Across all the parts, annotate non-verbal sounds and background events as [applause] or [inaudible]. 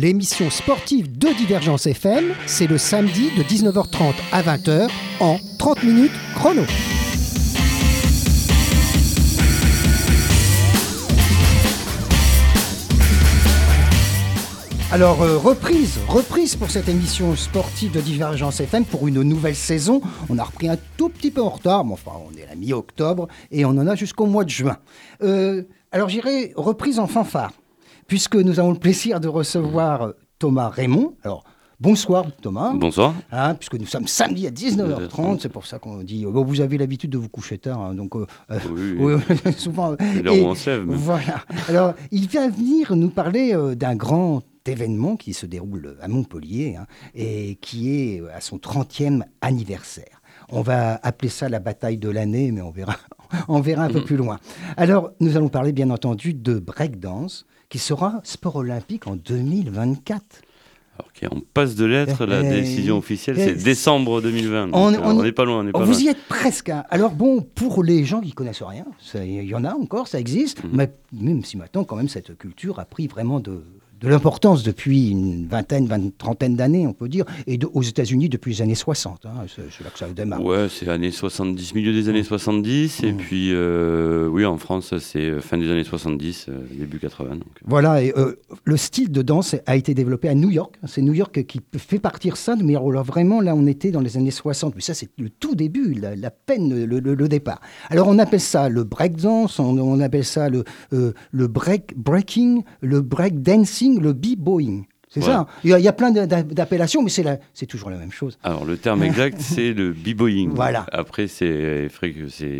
30 minutes chrono, l'émission sportive de Divergence FM, c'est le samedi de 19h30 à 20h en 30 minutes chrono. Alors, euh, reprise, reprise pour cette émission sportive de Divergence FM pour une nouvelle saison. On a repris un tout petit peu en retard, mais enfin, on est à la mi-octobre et on en a jusqu'au mois de juin. Euh, alors, j'irai reprise en fanfare, puisque nous avons le plaisir de recevoir euh, Thomas Raymond. Alors, Bonsoir Thomas. Bonsoir. Hein, puisque nous sommes samedi à 19h30, c'est pour ça qu'on dit. Bon, vous avez l'habitude de vous coucher tard, hein, donc euh, oui, [laughs] oui. [laughs] souvent. Où on se lève. Voilà. Alors, il vient venir nous parler euh, d'un grand événement qui se déroule à Montpellier hein, et qui est à son 30e anniversaire. On va appeler ça la bataille de l'année, mais on verra, [laughs] on verra un peu plus loin. Alors, nous allons parler bien entendu de breakdance, qui sera sport olympique en 2024. Alors, on passe de lettres, la Eh, décision officielle, eh, c'est décembre 2020. donc, On- n'est pas loin, on pas vous loin. y êtes presque. hein. Alors bon, pour les gens qui connaissent rien, il y en a encore, ça existe, Mhm. mais même si maintenant, quand même, cette culture a pris vraiment de, de l'importance depuis une vingtaine, vingt, trentaine d'années, on peut dire, et de- aux États-Unis depuis les années 60. hein. c'est, là que ça démarre. Ouais, c'est années 70, milieu des années 70, et puis euh, oui, en France, c'est fin des années 70, euh, début 80. donc. Voilà, et euh, le style de danse a été développé à New York. C'est New York qui fait partir ça, mais alors vraiment, là, on était dans les années 60. Mais ça, c'est le tout début, la, la peine, le, le- le départ. Alors, on appelle ça le breakdance, on, on appelle ça le, euh, le break, breaking, le le b-boying. C'est ça. Il y, a, plein d'appellations, mais c'est toujours la même chose. Alors, le terme exact, [laughs] c'est le b-boying. Voilà. Après, c'est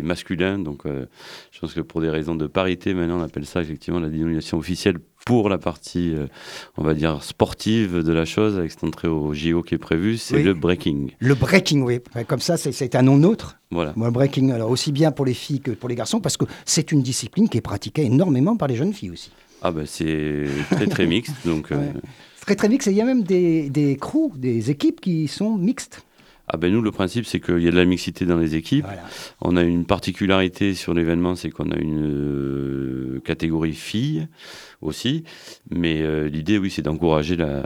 masculin, donc euh, je pense que pour des raisons de parité, maintenant, on appelle ça effectivement la dénomination officielle pour la partie, euh, on va dire, sportive de la chose, avec cette entrée au JO qui est prévue, c'est Oui. le breaking. Le breaking, oui. Comme ça, c'est- un nom neutre. Voilà. Moi, le breaking, alors aussi bien pour les filles que pour les garçons, parce que c'est une discipline qui est pratiquée énormément par les jeunes filles aussi. Ah ben c'est très très mixte, donc euh, Ouais. Très très mixte et il y a même des, des crews, des équipes qui sont mixtes. ah ben nous le principe c'est qu'il y a de la mixité dans les équipes. Voilà. On a une particularité sur l'événement, c'est qu'on a une euh, catégorie filles aussi, mais euh, l'idée oui c'est d'encourager la,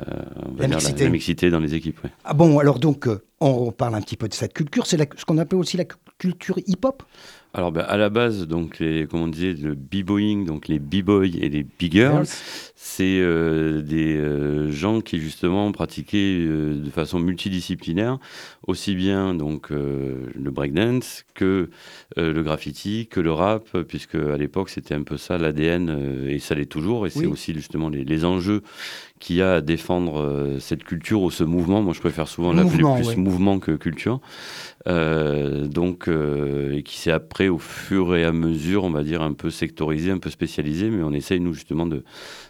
mixité. la mixité dans les équipes. ouais. Ah bon, alors donc, euh, on parle un petit peu de cette culture. C'est ce qu'on appelle aussi la cu- culture hip-hop? Alors ben, à la base donc les, comme on disait le b-boying, donc les b-boys et les b-girls, c'est euh, des euh, gens qui justement pratiquaient euh, de façon multidisciplinaire aussi bien donc le breakdance que le graffiti que le rap puisque à l'époque c'était un peu ça l'ADN et ça l'est toujours et c'est Oui. aussi justement les, les enjeux qu'il y a à défendre cette culture ou ce mouvement. Moi je préfère souvent l'appeler plus mouvement que culture. Donc et qui s'est après au fur et à mesure on va dire un peu sectorisé un peu spécialisé mais on essaye nous justement de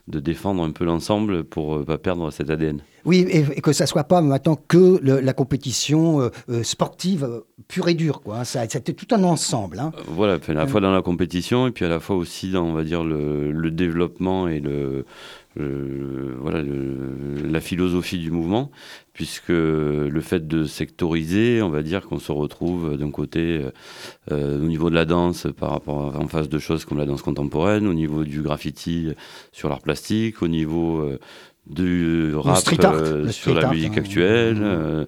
de défendre un peu l'ensemble pour euh, pas perdre cet ADN. Oui, et, et que ça soit pas maintenant que le- la compétition euh, euh, sportive pure et dure. Quoi, hein. Ça, C'était tout un ensemble. hein. Voilà, à la fois dans la compétition et puis à la fois aussi dans, on va dire, le, le développement et le, le- voilà, le- la philosophie du mouvement, puisque le fait de sectoriser, on va dire qu'on se retrouve d'un côté euh, euh, au niveau de la danse par rapport à- en face de choses comme la danse contemporaine, au niveau du graffiti euh, sur l'art plastique, au niveau euh, du rap art, euh, sur la art, musique hein. actuelle. Mhm. euh,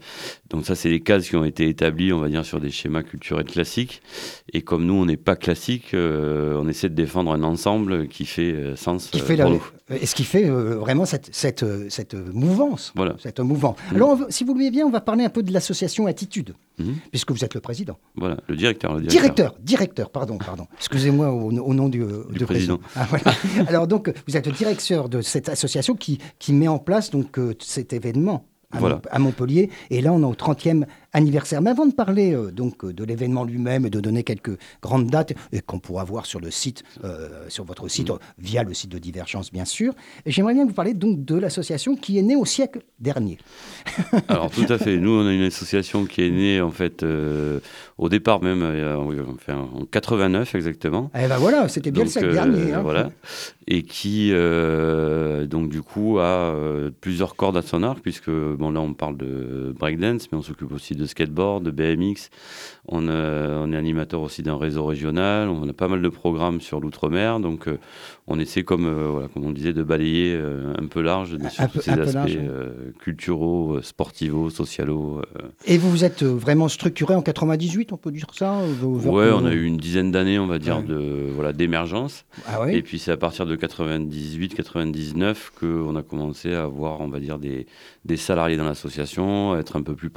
donc ça, c'est les cases qui ont été établies, on va dire, sur des schémas culturels classiques. Et comme nous, on n'est pas classique, euh, on essaie de défendre un ensemble qui fait euh, sens Qui euh, fait pour la- nous. et ce qui fait euh, vraiment cette, cette, cette mouvance. Voilà. Cette mouvement. Mm. Alors, va- si vous le voulez bien, on va parler un peu de l'association Attitude, Mhm. puisque vous êtes le président. Voilà, le directeur. Le directeur. Directeur, directeur, pardon, pardon. Excusez-moi au, au nom du, euh, Du de président. Ah, voilà. [laughs] Alors donc, vous êtes le directeur de cette association qui, qui met en place donc cet événement à, Voilà. Mont- à Montpellier. Et là, on est au 30e anniversaire. Mais avant de parler euh, donc euh, de l'événement lui-même et de donner quelques grandes dates et qu'on pourra voir sur le site, euh, sur votre site, Mm. euh, via le site de Divergence, bien sûr. J'aimerais bien vous parler donc de l'association qui est née au siècle dernier. [laughs] Alors tout à fait. Nous, on a une association qui est née en fait au départ même, en- enfin, en 89 exactement. Eh ben voilà, c'était bien le siècle dernier. hein. Voilà. Et qui, donc, du coup, a plusieurs cordes à son arc, puisque, bon, là, on parle de breakdance, mais on s'occupe aussi de skateboard, de BMX. On, on est animateur aussi d'un réseau régional. On a pas mal de programmes sur l'outre-mer. Donc, on essaie, comme, voilà, comme on disait, de balayer un peu large sur tous ces aspects culturaux, sportivos, sociaux. Et vous vous êtes vraiment structuré en 98, on peut dire ça Oui, on a eu une dizaine d'années, on va dire, de voilà d'émergence. Ah Et puis c'est à partir de 98-99 qu'on a commencé à avoir, on va dire, des, des salariés dans l'association, être un peu plus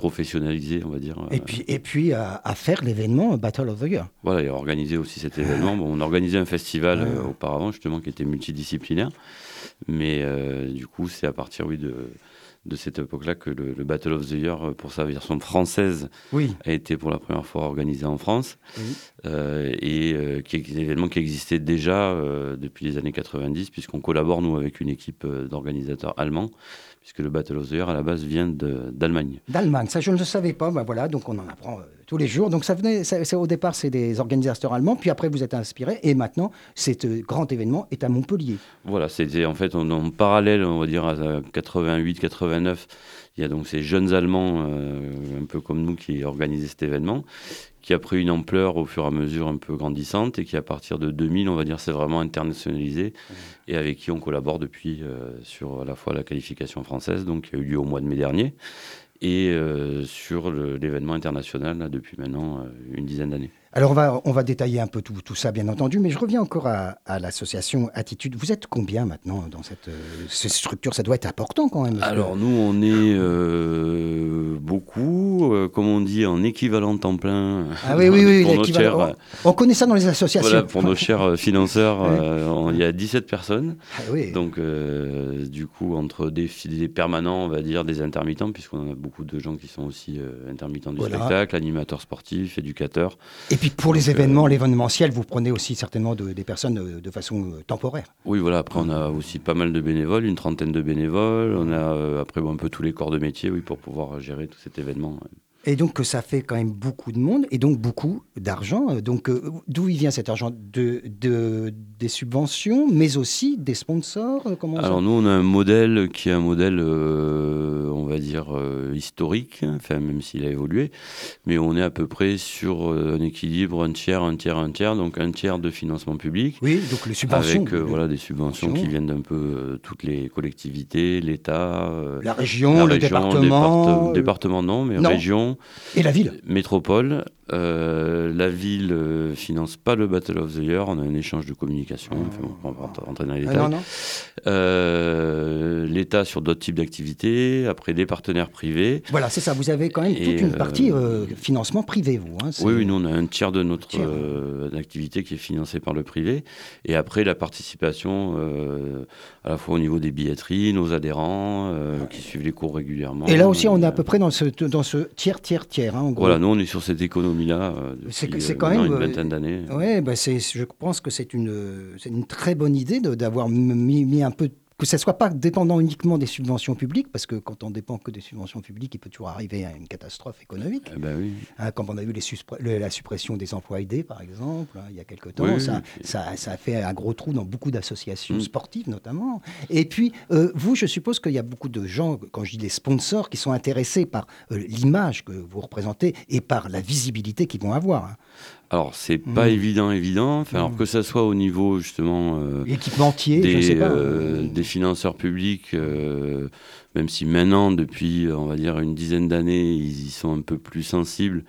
professionnalisés, on va dire. Et puis, et puis à, faire l'événement Battle of the Year. Voilà, et organiser aussi cet événement. Bon, on organisait un festival euh, auparavant, justement, qui était multidisciplinaire. Mais euh, du coup, c'est à partir, oui, de de cette époque-là que le, Battle of the Year, euh, pour sa version française, a été pour la première fois organisé en France. Euh, et euh, qui est un événement qui existait déjà depuis les années 90, puisqu'on collabore, nous, avec une équipe d'organisateurs allemands, puisque le Battle of the Year, à la base, vient d'Allemagne. D'Allemagne, ça je ne le savais pas, ben voilà, donc on en apprend tous les jours. Donc ça venait, au départ, c'est des organisateurs allemands, puis après vous êtes inspiré, et maintenant, cet euh, grand événement est à Montpellier. Voilà, c'était en fait en parallèle, on va dire à 88-89, il y a donc ces jeunes Allemands, euh, un peu comme nous, qui organisaient cet événement, qui a pris une ampleur au fur et à mesure un peu grandissante et qui, à partir de 2000, on va dire, c'est vraiment internationalisé et avec qui on collabore depuis euh, sur à la fois la qualification française, donc qui a eu lieu au mois de mai dernier, et euh, sur l'événement international depuis maintenant euh, une dizaine d'années. Alors on va, on va détailler un peu tout, tout ça bien entendu, mais je reviens encore à, l'association Attitude. Vous êtes combien maintenant dans cette, euh, structure? Ça doit être important quand même. Alors nous on est beaucoup, comme on dit, en équivalent temps plein. Ah oui, oui, oui, [laughs] l'équivalent. On, connaît ça dans les associations. Voilà, pour nos chers financeurs, il y a 17 personnes. Ah oui. Donc du coup entre des, des permanents, on va dire, des intermittents, puisqu'on a beaucoup de gens qui sont aussi euh, intermittents du spectacle, animateurs sportifs, éducateurs. Et puis pour les euh, événements, l'événementiel, vous prenez aussi certainement des personnes euh, de, façon temporaire. Oui, voilà. Après, on a aussi pas mal de bénévoles, une trentaine de bénévoles. On a après un peu tous les corps de métier, oui, pour pouvoir gérer tout cet événement. Et donc que ça fait quand même beaucoup de monde et donc beaucoup d'argent. Donc euh, d'où il vient cet argent de, de, Des subventions, mais aussi des sponsors euh, comment Alors nous, on a un modèle qui est un modèle, euh, on va dire, historique, enfin même s'il a évolué, mais on est à peu près sur un équilibre, un tiers, un tiers, un tiers, donc un tiers de financement public. Oui, donc les subventions. Avec voilà, des subventions qui viennent d'un peu toutes les collectivités, l'État. la région, le département. département non, mais région et la ville Métropole. Euh, la ville euh, finance pas le Battle of the Year. On a un échange de communication. on va rentrer dans les ah, détails. Euh, L'État sur d'autres types d'activités. Après, des partenaires privés. Voilà, c'est ça. Vous avez quand même toute une partie financement privé, vous. Hein, oui, oui, nous, on a un tiers de notre activité qui est financée par le privé. Et après, la participation, à la fois au niveau des billetteries, nos adhérents qui suivent les cours régulièrement. Et là aussi, on est à peu près dans ce, dans ce tiers, tiers, tiers. Hein, voilà, nous, on est sur cette économie-là c'est euh, quand même une vingtaine d'années. Oui, bah je pense que c'est une, une très bonne idée d'avoir mis, mis, un peu que ce ne soit pas dépendant uniquement des subventions publiques, parce que quand on dépend que des subventions publiques, il peut toujours arriver à une catastrophe économique. Eh ben oui. Hein, comme on a eu les la suppression des emplois aidés, par exemple, hein, il y a quelque temps, ça, ça, ça, a fait un gros trou dans beaucoup d'associations mm. sportives notamment. Et puis, euh, vous, je suppose qu'il y a beaucoup de gens, quand je dis des sponsors, qui sont intéressés par euh, l'image que vous représentez et par la visibilité qu'ils vont avoir. Hein. Alors, c'est pas mmh. évident, évident. Enfin, alors mmh. que ça soit au niveau justement euh, équipementier, des, je sais pas. Euh, des financeurs publics, euh, même si maintenant, depuis, on va dire, une dizaine d'années, ils y sont un peu plus sensibles.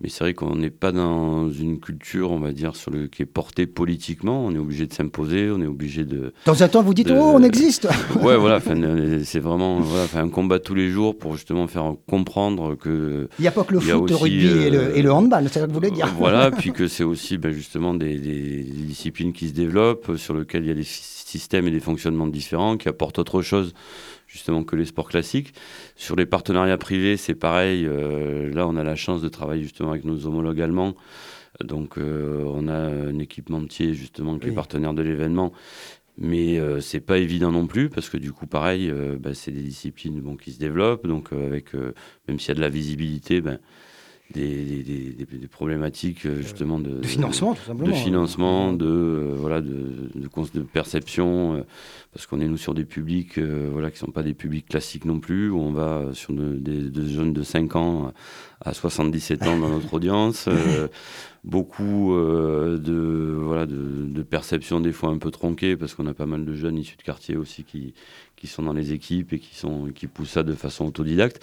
Mais c'est vrai qu'on n'est pas dans une culture, on va dire, sur le, qui est portée politiquement. On est obligé de s'imposer, on est obligé de... De temps en temps, vous dites, oh, on existe [laughs] Ouais, voilà, c'est vraiment voilà, un combat tous les jours pour justement faire comprendre que... Il n'y a pas que le foot, le rugby et, le, et, le, handball, c'est ça que vous voulez dire Voilà, [laughs] puis que c'est aussi ben, justement des, des, disciplines qui se développent, sur lesquelles il y a des systèmes et des fonctionnements différents, qui apportent autre chose justement que les sports classiques. Sur les partenariats privés, c'est pareil. Euh, là, on a la chance de travailler justement avec nos homologues allemands. Donc, euh, on a un équipementier justement qui est partenaire de l'événement. Mais euh, c'est pas évident non plus parce que du coup, pareil, bah, c'est des disciplines bon, qui se développent. Donc, avec même s'il y a de la visibilité, ben, des, des, problématiques euh, justement de, de, financement, tout simplement. De financement, de, euh, voilà, de, de, perception, euh, parce qu'on est nous sur des publics voilà, qui ne sont pas des publics classiques non plus, où on va sur des, jeunes de 5 ans à 77 ans dans notre [laughs] audience. beaucoup de, voilà, de, perceptions des fois un peu tronquées, parce qu'on a pas mal de jeunes issus de quartier aussi qui, qui sont dans les équipes et qui, sont, qui poussent ça de façon autodidacte.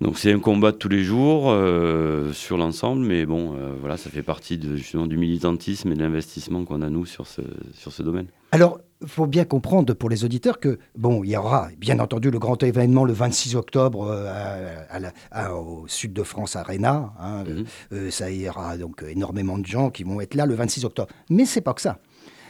Donc c'est un combat de tous les jours euh, sur l'ensemble, mais bon, euh, voilà, ça fait partie de, justement du militantisme et de l'investissement qu'on a nous sur ce, sur ce domaine. Alors, il faut bien comprendre pour les auditeurs que, bon, il y aura bien entendu le grand événement le 26 octobre euh, au sud de France Arena. Hein, mhm. ça ira donc énormément de gens qui vont être là le 26 octobre. Mais c'est pas que ça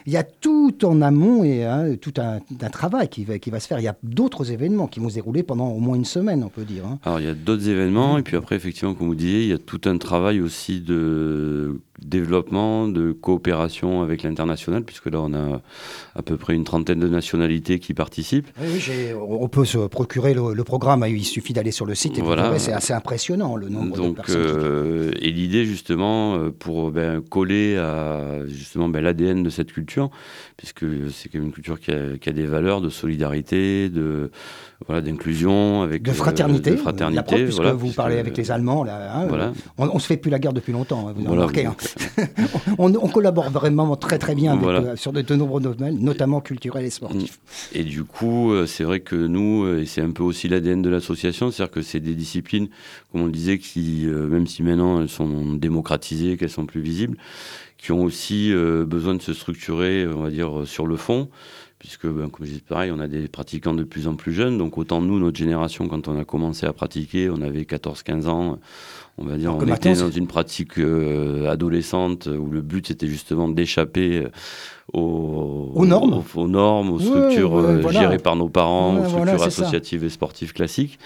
il y a tout en amont et hein, tout un, travail qui va, se faire. Il y a d'autres événements qui vont se dérouler pendant au moins une semaine, on peut dire. Hein. Alors il y a d'autres événements, et puis après, effectivement, comme vous disiez, il y a tout un travail aussi de développement, de coopération avec l'international, puisque là, on a à peu près une trentaine de nationalités qui participent. Oui, on peut se procurer le, programme, il suffit d'aller sur le site et voilà. c'est assez impressionnant le nombre Donc, de personnes. Euh, et l'idée, justement, euh, pour ben, coller à justement ben, l'ADN de cette culture, puisque c'est quand même une culture qui a, qui a des valeurs de solidarité, de voilà, d'inclusion, avec de fraternité, de fraternité, puisque vous parlez avec les Allemands là, hein, voilà. on, ne se fait plus la guerre depuis longtemps, hein, vous avez remarqué. Hein. [laughs] on, collabore vraiment très très bien euh, sur de, nombreux domaines, notamment culturels et sportifs. Et du coup, euh, c'est vrai que nous, euh, et c'est un peu aussi l'ADN de l'association, c'est-à-dire que c'est des disciplines, comme on le disait, qui, même si maintenant elles sont démocratisées, qu'elles sont plus visibles, qui ont aussi besoin de se structurer, on va dire, sur le fond puisque, ben, comme je disais, pareil, on a des pratiquants de plus en plus jeunes. Donc, autant nous, notre génération, quand on a commencé à pratiquer, on avait 14-15 ans, on va dire, on était dans une pratique euh, adolescente où le but c'était justement d'échapper euh, aux, normes, aux, normes, aux structures euh, gérées par nos parents, aux structures associatives et sportives classiques.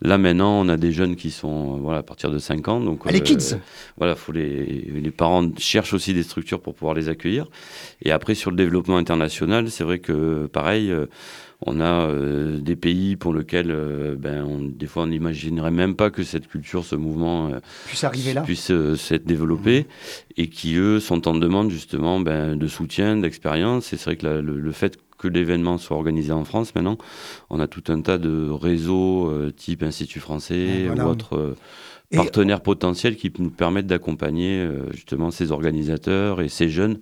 Là maintenant, on a des jeunes qui sont voilà à partir de 5 ans, donc ah, les kids. Voilà, faut les les parents cherchent aussi des structures pour pouvoir les accueillir. Et après sur le développement international, c'est vrai que pareil on a euh, des pays pour lesquels, euh, ben, des fois, on n'imaginerait même pas que cette culture, ce mouvement euh, puisse arriver là, puisse s'être développé, mmh. et qui eux sont en demande justement ben, de soutien, d'expérience. Et c'est vrai que le, fait que l'événement soit organisé en France maintenant, on a tout un tas de réseaux type Institut français ou autres partenaires potentiels qui nous permettent d'accompagner justement ces organisateurs et ces jeunes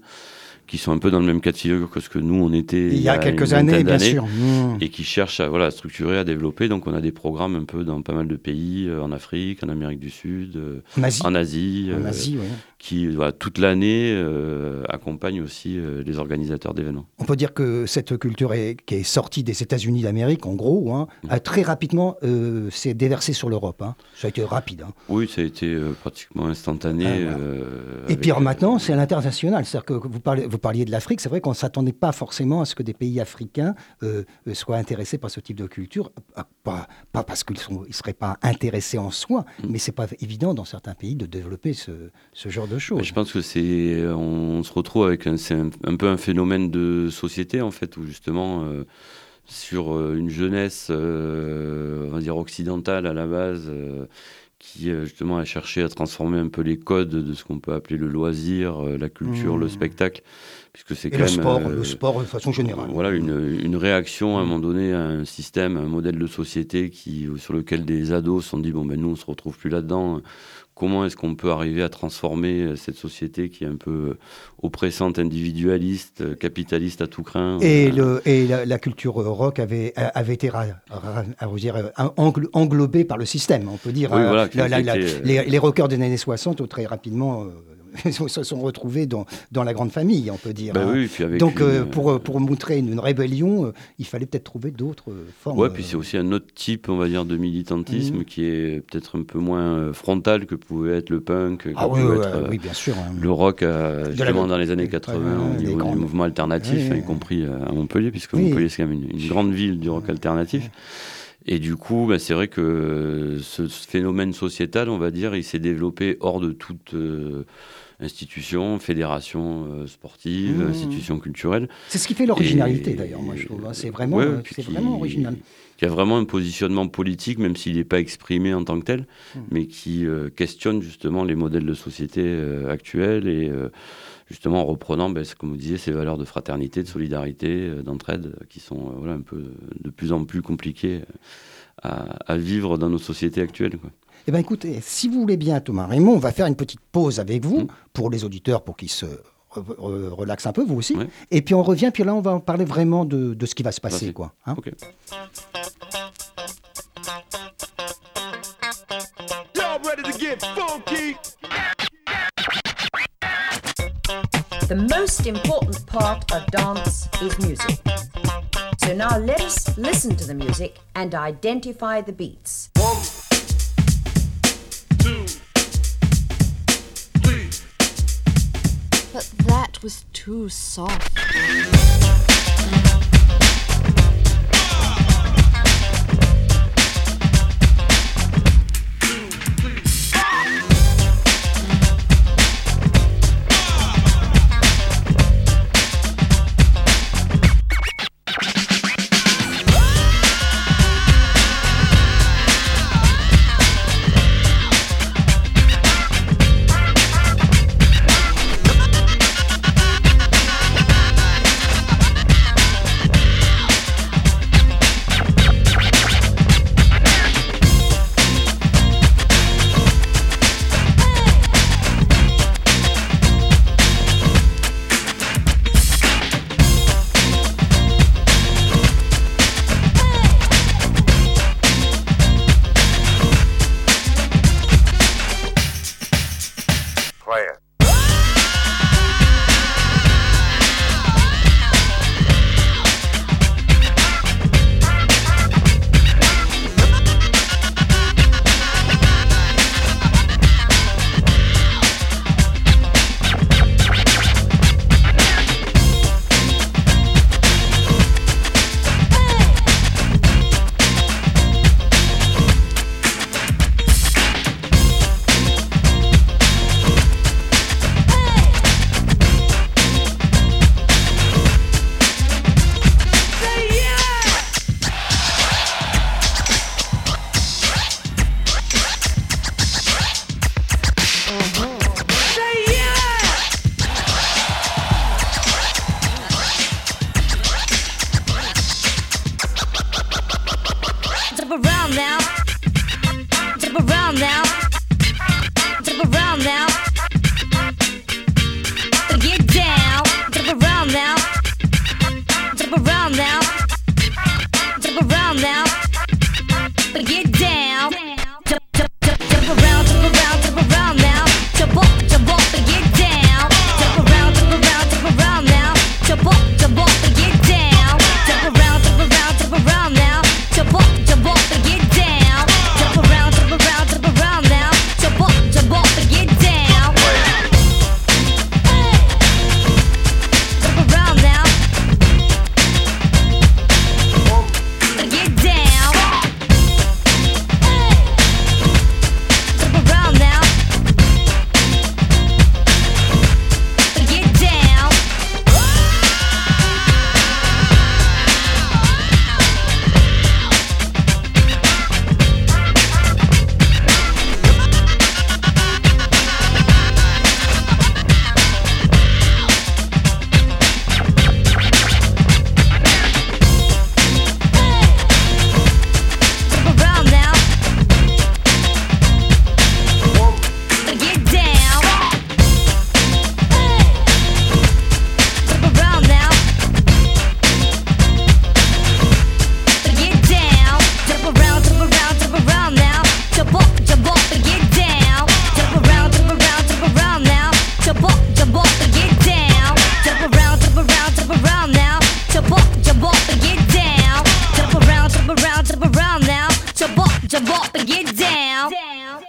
qui sont un peu dans le même cas de figure que ce que nous on était il y a, quelques années, bien sûr, mmh. et qui cherchent à voilà structurer, à développer. Donc on a des programmes un peu dans pas mal de pays, euh, en Afrique, en Amérique du Sud, euh, en Asie, en Asie, en Asie qui voilà, toute l'année euh, accompagne aussi les organisateurs d'événements. On peut dire que cette culture est, qui est sortie des États-Unis d'Amérique, en gros, hein, mmh. a très rapidement s'est déversée sur l'Europe. Hein. Ça a été rapide. Hein. Oui, ça a été pratiquement instantané. Ah, et puis maintenant, c'est à l'international, c'est-à-dire que vous parlez vous parliez de l'Afrique, c'est vrai qu'on ne s'attendait pas forcément à ce que des pays africains euh, euh, soient intéressés par ce type de culture. Pas, pas parce qu'ils ne seraient pas intéressés en soi, mm. mais c'est pas évident dans certains pays de développer ce, ce genre de choses. Je pense que c'est, on se retrouve avec un, un, peu un phénomène de société en fait, où justement euh, sur une jeunesse, on va dire occidentale à la base qui euh, justement a cherché à transformer un peu les codes de ce qu'on peut appeler le loisir, euh, la culture, le mmh. spectacle, puisque c'est quand le sport, euh, le sport de façon générale. Voilà une, une, réaction à un moment donné à un système, un modèle de société qui sur lequel des ados se sont dit bon ben nous on se retrouve plus là-dedans, comment est-ce qu'on peut arriver à transformer euh, cette société qui est un peu euh, oppressante, individualiste, euh, capitaliste à tout craint. Et, le, et la, culture rock avait, avait été dire, englobée par le système, on peut dire. Oui, voilà, les, les, rockers des années 60 très rapidement [laughs] se sont retrouvés dans, dans la grande famille, on peut dire. Bah hein. Donc, euh, pour, euh, pour montrer une, rébellion, euh, il fallait peut-être trouver d'autres formes. Ouais, puis c'est aussi un autre type, on va dire, de militantisme mhm. qui est peut-être un peu moins frontal que pouvait être le punk, ah, oui, être, oui, bien sûr. Hein. Le rock, justement, dans les années 80, au niveau du mouvement alternatif, y compris à Montpellier, puisque Montpellier, c'est quand même une, grande ville du rock alternatif. Et du coup, bah, c'est vrai que ce phénomène sociétal, on va dire, il s'est développé hors de toute institutions, fédérations sportives, Mmh. institutions culturelles. C'est ce qui fait l'originalité d'ailleurs, moi je trouve. hein. C'est vraiment, Ouais, euh, c'est vraiment original. Qui a vraiment un positionnement politique, même s'il n'est pas exprimé en tant que tel, Mm. mais qui euh, questionne justement les modèles de société euh, actuels et euh, justement en reprenant, ben, comme vous disiez, ces valeurs de fraternité, de solidarité, euh, d'entraide, euh, qui sont euh, voilà, un peu de plus en plus compliquées à, à vivre dans nos sociétés actuelles. quoi. Eh bien écoutez, si vous voulez bien Thomas Raymond, on va faire une petite pause avec vous, Mm. pour les auditeurs, pour qu'ils se re- re- relaxent un peu, vous aussi. Ouais. Et puis on revient, puis là on va en parler vraiment de, de ce qui va se passer. Quoi, hein. The most important part of dance is music. So now let us listen to the music and identify the beats. One, two, three. But that was too soft.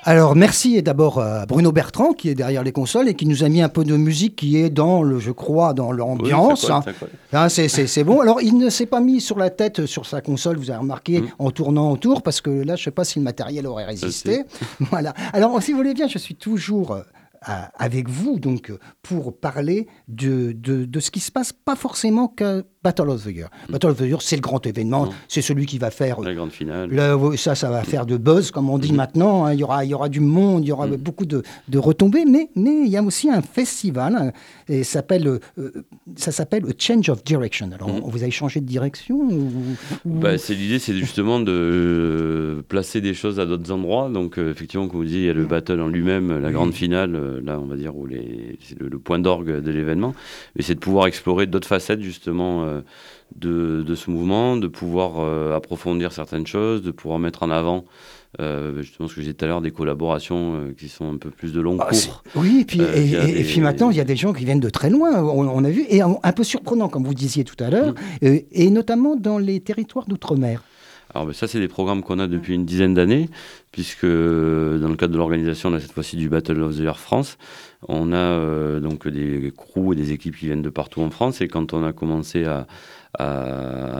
Alors merci d'abord à Bruno Bertrand qui est derrière les consoles et qui nous a mis un peu de musique qui est dans le, je crois, dans l'ambiance. Oui, ça hein. Hein, c'est- c'est c'est bon. Alors, il ne s'est pas mis sur la tête sur sa console, vous avez remarqué, Mm. en tournant autour, parce que là, je ne sais pas si le matériel aurait résisté. [laughs] Voilà. Alors, si vous voulez bien, je suis toujours euh, avec vous donc pour parler de, de, de ce qui se passe, pas forcément qu'à Battle of the Year. Battle of the Year, c'est le grand événement, Non. c'est celui qui va faire La grande finale. Ça, ça va faire de buzz, comme on dit maintenant. hein. Il y aura, il y aura du monde, il y aura beaucoup de, de retombées, mais, mais il y a aussi un festival, hein, et ça s'appelle, euh, ça s'appelle A Change of Direction. Alors, Mhm. vous avez changé de direction ou, ou- Bah, c'est l'idée, c'est justement de euh, placer des choses à d'autres endroits. Donc euh, effectivement, comme vous dites, il y a le battle en lui-même, la grande finale, euh, là on va dire où les, c'est le, le point d'orgue de l'événement. Mais c'est de pouvoir explorer d'autres facettes justement de, de ce mouvement, de pouvoir euh, approfondir certaines choses, de pouvoir mettre en avant euh, justement ce que j'ai dit tout à l'heure, des collaborations euh, qui sont un peu plus de long Ah, cours. Oui, et puis, Euh, et, et- maintenant, il y a des gens qui viennent de très loin, on, on a vu, et un, un peu surprenant, comme vous disiez tout à l'heure, Mm. euh, et notamment dans les territoires d'outre-mer. Alors ben, ça, c'est des programmes qu'on a depuis une dizaine d'années, puisque euh, dans le cadre de l'organisation, là, cette fois-ci du Battle of the Year France, on a euh, donc des crews et des équipes qui viennent de partout en France. Et quand on a commencé à,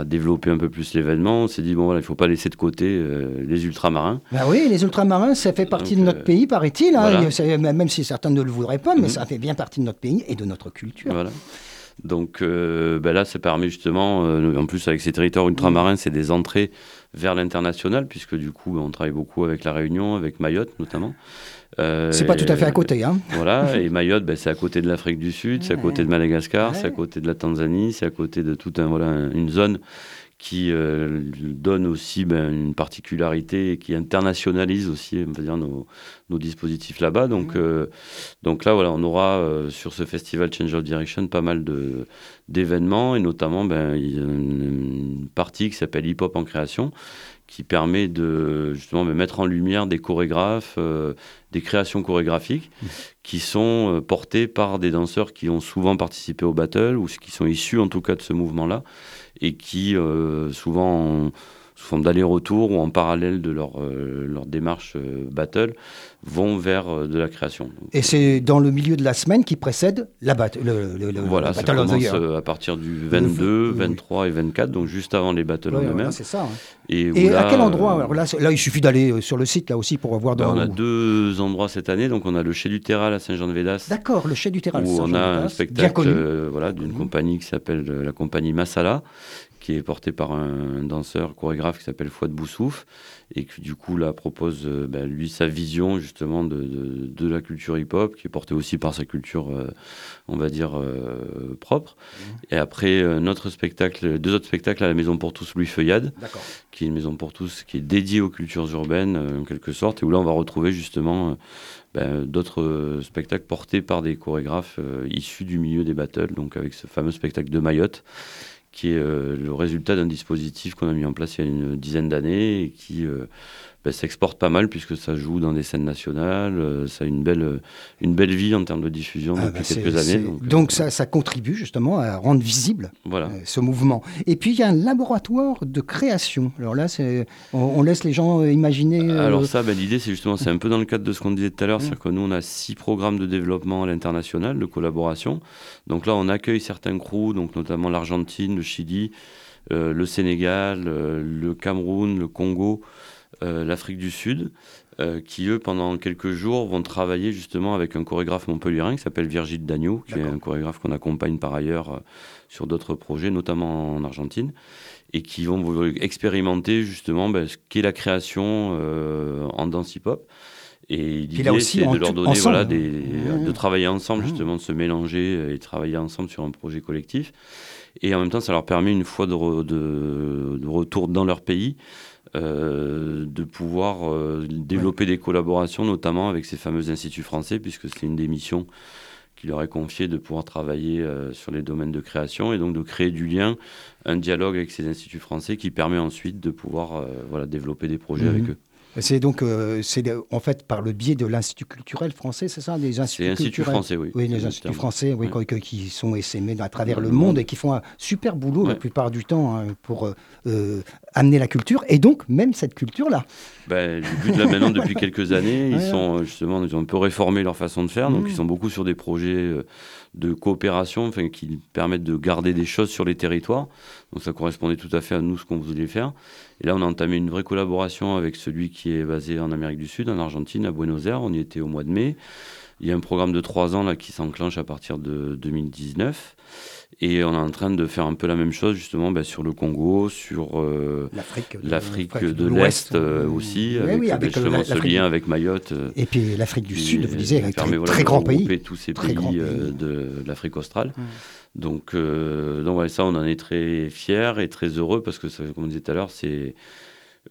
développer un peu plus l'événement, on s'est dit, bon voilà, il ne faut pas laisser de côté euh, les ultramarins. Bah oui, les ultramarins, ça fait partie Donc, de notre euh, pays, paraît-il. hein. voilà. Même si certains ne le voudraient pas, mais Mhm. ça fait bien partie de notre pays et de notre culture. Voilà. Donc euh, ben là, ça permet justement, euh, en plus avec ces territoires ultramarins, c'est des entrées vers l'international, puisque du coup, on travaille beaucoup avec la Réunion, avec Mayotte notamment. Euh, C'est pas tout à fait à côté. Hein. Voilà, et Mayotte, ben, c'est à côté de l'Afrique du Sud, c'est à côté de Madagascar, Ouais. c'est à côté de la Tanzanie, c'est à côté de toute un, voilà, un- une zone qui euh, donne aussi ben, une particularité et qui internationalise aussi on va dire, nos, nos dispositifs là-bas. Donc, euh, donc là, voilà, on aura euh, sur ce festival Change of Direction pas mal d'événements et notamment ben, une, partie qui s'appelle Hip Hop en création qui permet de justement de mettre en lumière des chorégraphes, euh, des créations chorégraphiques qui sont euh, portées par des danseurs qui ont souvent participé au battle ou qui sont issus en tout cas de ce mouvement-là et qui euh, souvent en- sous forme d'aller-retour ou en parallèle de leur, euh, leur démarche euh, battle vont vers euh, de la création. Et c'est dans le milieu de la semaine qui précède la bat- le, le- le- voilà, ça Battle of the commence à partir du 22, oui. 23 et 24, donc juste avant les battles Ouais, en eux-mêmes. c'est ça. hein. Et, à quel endroit Alors là, il suffit d'aller sur le site là aussi pour voir dans. on a deux endroits cette année, donc on a le Chez du Terral à Saint-Jean-de-Védas, D'accord, le chef du terrain. où on a un spectacle voilà, d'une Mhm. compagnie qui s'appelle la compagnie Masala, qui est portée par un, danseur chorégraphe qui s'appelle Fouad Boussouf, et qui du coup là propose euh, ben, lui sa vision justement de, de, de la culture hip-hop, qui est portée aussi par sa culture, euh, on va dire, euh, propre. Mhm. Et après, euh, notre spectacle, deux autres spectacles à la Maison pour tous Louis Feuillade, qui est une maison pour tous, qui est dédiée aux cultures urbaines, en quelque sorte, et où là, on va retrouver justement ben, d'autres spectacles portés par des chorégraphes issus du milieu des battles, donc avec ce fameux spectacle de Mayotte, qui est euh, le résultat d'un dispositif qu'on a mis en place il y a une dizaine d'années et qui euh, ben, s'exporte pas mal puisque ça joue dans des scènes nationales, euh, ça a une belle, une belle vie en termes de diffusion Ah, depuis bah, quelques années. Donc, Donc, euh, ça, ça contribue justement à rendre visible voilà. euh, ce mouvement. Et puis il y a un laboratoire de création. Alors là, on, on laisse les gens euh, imaginer. euh, Alors ça, ben, l'idée, c'est justement, c'est un peu dans le cadre de ce qu'on disait tout à l'heure, c'est-à-dire que nous, on a six programmes de développement à l'international, de collaboration. Donc là, on accueille certains crews, donc notamment l'Argentine, le Chili, euh, le Sénégal, euh, le Cameroun, le Congo, euh, l'Afrique du Sud, euh, qui eux, pendant quelques jours, vont travailler justement avec un chorégraphe montpelliérain qui s'appelle Virgile Dagneau, qui est un chorégraphe qu'on accompagne par ailleurs euh, sur d'autres projets, notamment en Argentine, et qui vont vous expérimenter justement ben, ce qu'est la création euh, en danse hip-hop. Et l'idée, aussi, c'est de leur donner, ensemble. voilà, des, Mmh. de travailler ensemble, Mmh. justement, de se mélanger et travailler ensemble sur un projet collectif. Et en même temps, ça leur permet, une fois de, re- de- de retour dans leur pays, euh, de pouvoir euh, développer des collaborations, notamment avec ces fameux instituts français, puisque c'est une des missions qui leur est confiée de pouvoir travailler euh, sur les domaines de création et donc de créer du lien, un dialogue avec ces instituts français qui permet ensuite de pouvoir voilà, développer des projets Mhm. avec eux. C'est donc, euh, c'est en fait par le biais de l'Institut culturel français, c'est ça, des instituts Institut français, oui. Oui, les le instituts français, oui, qui- qui sont essaimés à travers le monde et qui font un super boulot la plupart du temps hein, pour euh, euh, amener la culture et donc même cette culture-là. Ben, le but de là maintenant depuis quelques années, [laughs] ils sont justement, ils ont un peu réformé leur façon de faire, donc Mhm. ils sont beaucoup sur des projets euh, de coopération, qui permettent de garder des choses sur les territoires. Donc ça correspondait tout à fait à nous ce qu'on voulait faire. Et là, on a entamé une vraie collaboration avec celui qui est basé en Amérique du Sud, en Argentine, à Buenos Aires. On y était au mois de mai. Il y a un programme de trois ans là qui s'enclenche à partir de 2019. Et on est en train de faire un peu la même chose justement ben, sur le Congo, sur euh, L'Afrique de- de l'Ouest, l'Est euh, euh, aussi, oui, avec, oui, ben, avec, euh, justement ce lien du- avec Mayotte. euh, Et puis l'Afrique du Sud, vous disiez, euh, permet, très, voilà, grand pays. regrouper tous ces Très pays euh, de l'Afrique australe. Donc, euh, donc ouais, ça, on en est très fiers et très heureux parce que, ça, comme on disait tout à l'heure, c'est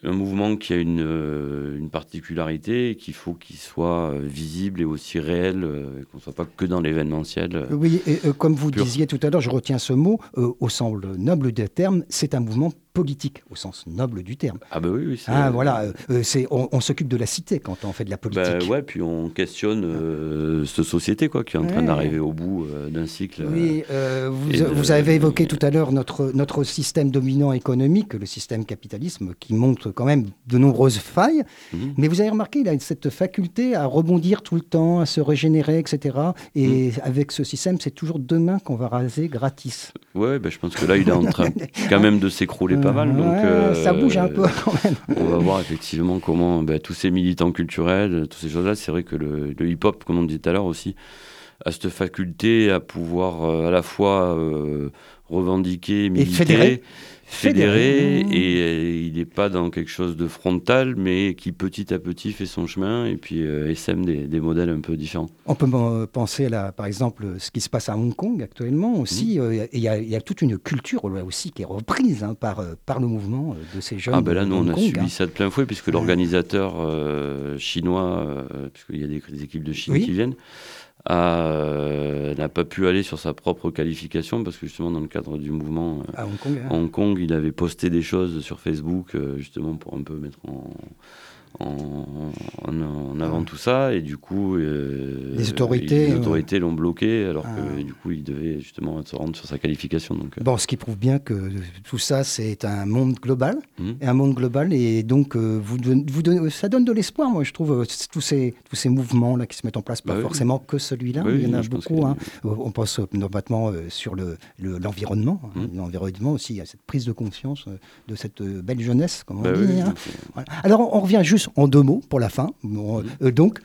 un mouvement qui a une, euh, une particularité et qu'il faut qu'il soit euh, visible et aussi réel, euh, qu'on ne soit pas que dans l'événementiel. euh. Oui, et comme vous Pur. disiez tout à l'heure, je retiens ce mot, au sens noble du terme, c'est un mouvement politique, au sens noble du terme. Ah bah oui, oui. Ah, voilà, euh, euh, c'est, on, on s'occupe de la cité quand on fait de la politique. Bah ouais, puis on questionne euh, cette société quoi, qui est en train d'arriver au bout euh, d'un cycle. Oui, vous, et de- vous avez évoqué tout à l'heure notre, notre système dominant économique, le système capitalisme, qui montre quand même de nombreuses failles. Mhm. Mais vous avez remarqué, il a cette faculté à rebondir tout le temps, à se régénérer, etc. Et Mhm. avec ce système, c'est toujours demain qu'on va raser gratis. Ouais, bah, je pense que là, il est en train [laughs] quand même de s'écrouler pas mal. Donc, Ouais, euh, Ça bouge un peu [laughs] quand même. On va voir effectivement comment bah, tous ces militants culturels, toutes ces choses-là, c'est vrai que le, le hip-hop, comme on disait tout à l'heure aussi, a cette faculté à pouvoir euh, à la fois euh, revendiquer, militer, fédérer. Fédérer. et il n'est pas dans quelque chose de frontal, mais qui petit à petit fait son chemin et puis euh, essaime des, des modèles un peu différents. On peut penser, là, par exemple, ce qui se passe à Hong Kong actuellement aussi. Mmh. euh, Il y, a- il y a toute une culture là aussi qui est reprise hein, par, euh, par le mouvement de ces jeunes. Ah ben là, nous, on a Kong, subi hein. ça de plein fouet, puisque l'organisateur chinois, puisqu'il y a des, des équipes de Chine Oui. qui viennent, euh, n'a pas pu aller sur sa propre qualification, parce que justement, dans le cadre du mouvement euh, À Hong Kong. hein. Hong Kong, il avait posté des choses sur Facebook, euh, justement, pour un peu mettre en... En, en- en avant tout ça et du coup euh, Les autorités, euh, autorités l'ont bloqué alors Ah. que du coup il devait justement se rendre sur sa qualification donc euh, Bon, ce qui prouve bien que tout ça, c'est un monde global, Mhm. et un monde global, et donc euh, vous, vous ça donne de l'espoir, moi, je trouve, tous ces, tous ces mouvements là qui se mettent en place, pas Bah oui. forcément que celui-là, Oui, il y en a beaucoup. hein. On pense notamment sur le- le- l'environnement, hein. Mhm. l'environnement aussi, a cette prise de conscience de cette belle jeunesse, comme on bah dit. oui, hein. Voilà. Alors, on on revient juste en deux mots pour la fin. Bon, euh, donc,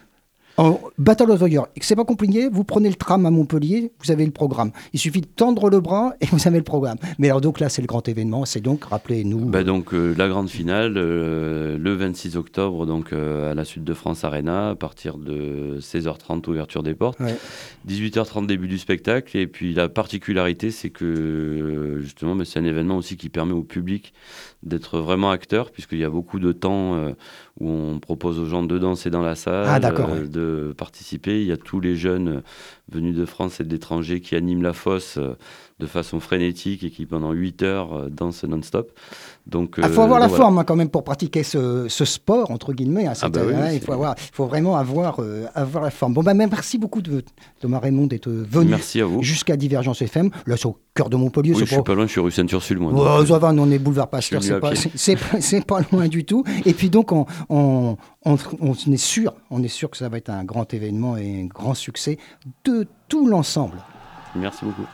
en Battle of the Year, c'est pas compliqué, vous prenez le tram à Montpellier, vous avez le programme. Il suffit de tendre le bras [laughs] et vous avez le programme. Mais alors donc là, c'est le grand événement, c'est donc, rappelez-nous... Bah donc euh, la grande finale euh, le 26 octobre donc euh, à la Sud de France Arena à partir de 16h30 ouverture des portes, Ouais. 18h30 début du spectacle et puis la particularité c'est que justement bah, c'est un événement aussi qui permet au public d'être vraiment acteur puisqu'il y a beaucoup de temps euh, où on propose aux gens de danser dans la salle, Ah, euh, ouais. de participer. Il y a tous les jeunes venus de France et de l'étranger qui animent la fosse euh, de façon frénétique et qui pendant 8 heures euh, dansent non-stop. Donc, Il Ah, faut avoir euh, la donc voilà. forme hein, quand même pour pratiquer ce, ce sport, entre guillemets. hein, bah oui, hein, il faut, avoir, vraiment avoir, euh, avoir la forme. Bon, bah, merci beaucoup de Thomas Raymond d'être venu jusqu'à Divergence FM. Là, c'est au cœur de Montpellier. Oui, je suis pas- loin, je suis rue Sainte-Ursule, moi. Oh, ça va, nous, on est boulevard Pasteur, c'est pas, pas loin du tout. Et puis donc, on, on, on- on est sûr, on est sûr que ça va être un grand événement et un grand succès de tout l'ensemble. Merci beaucoup. «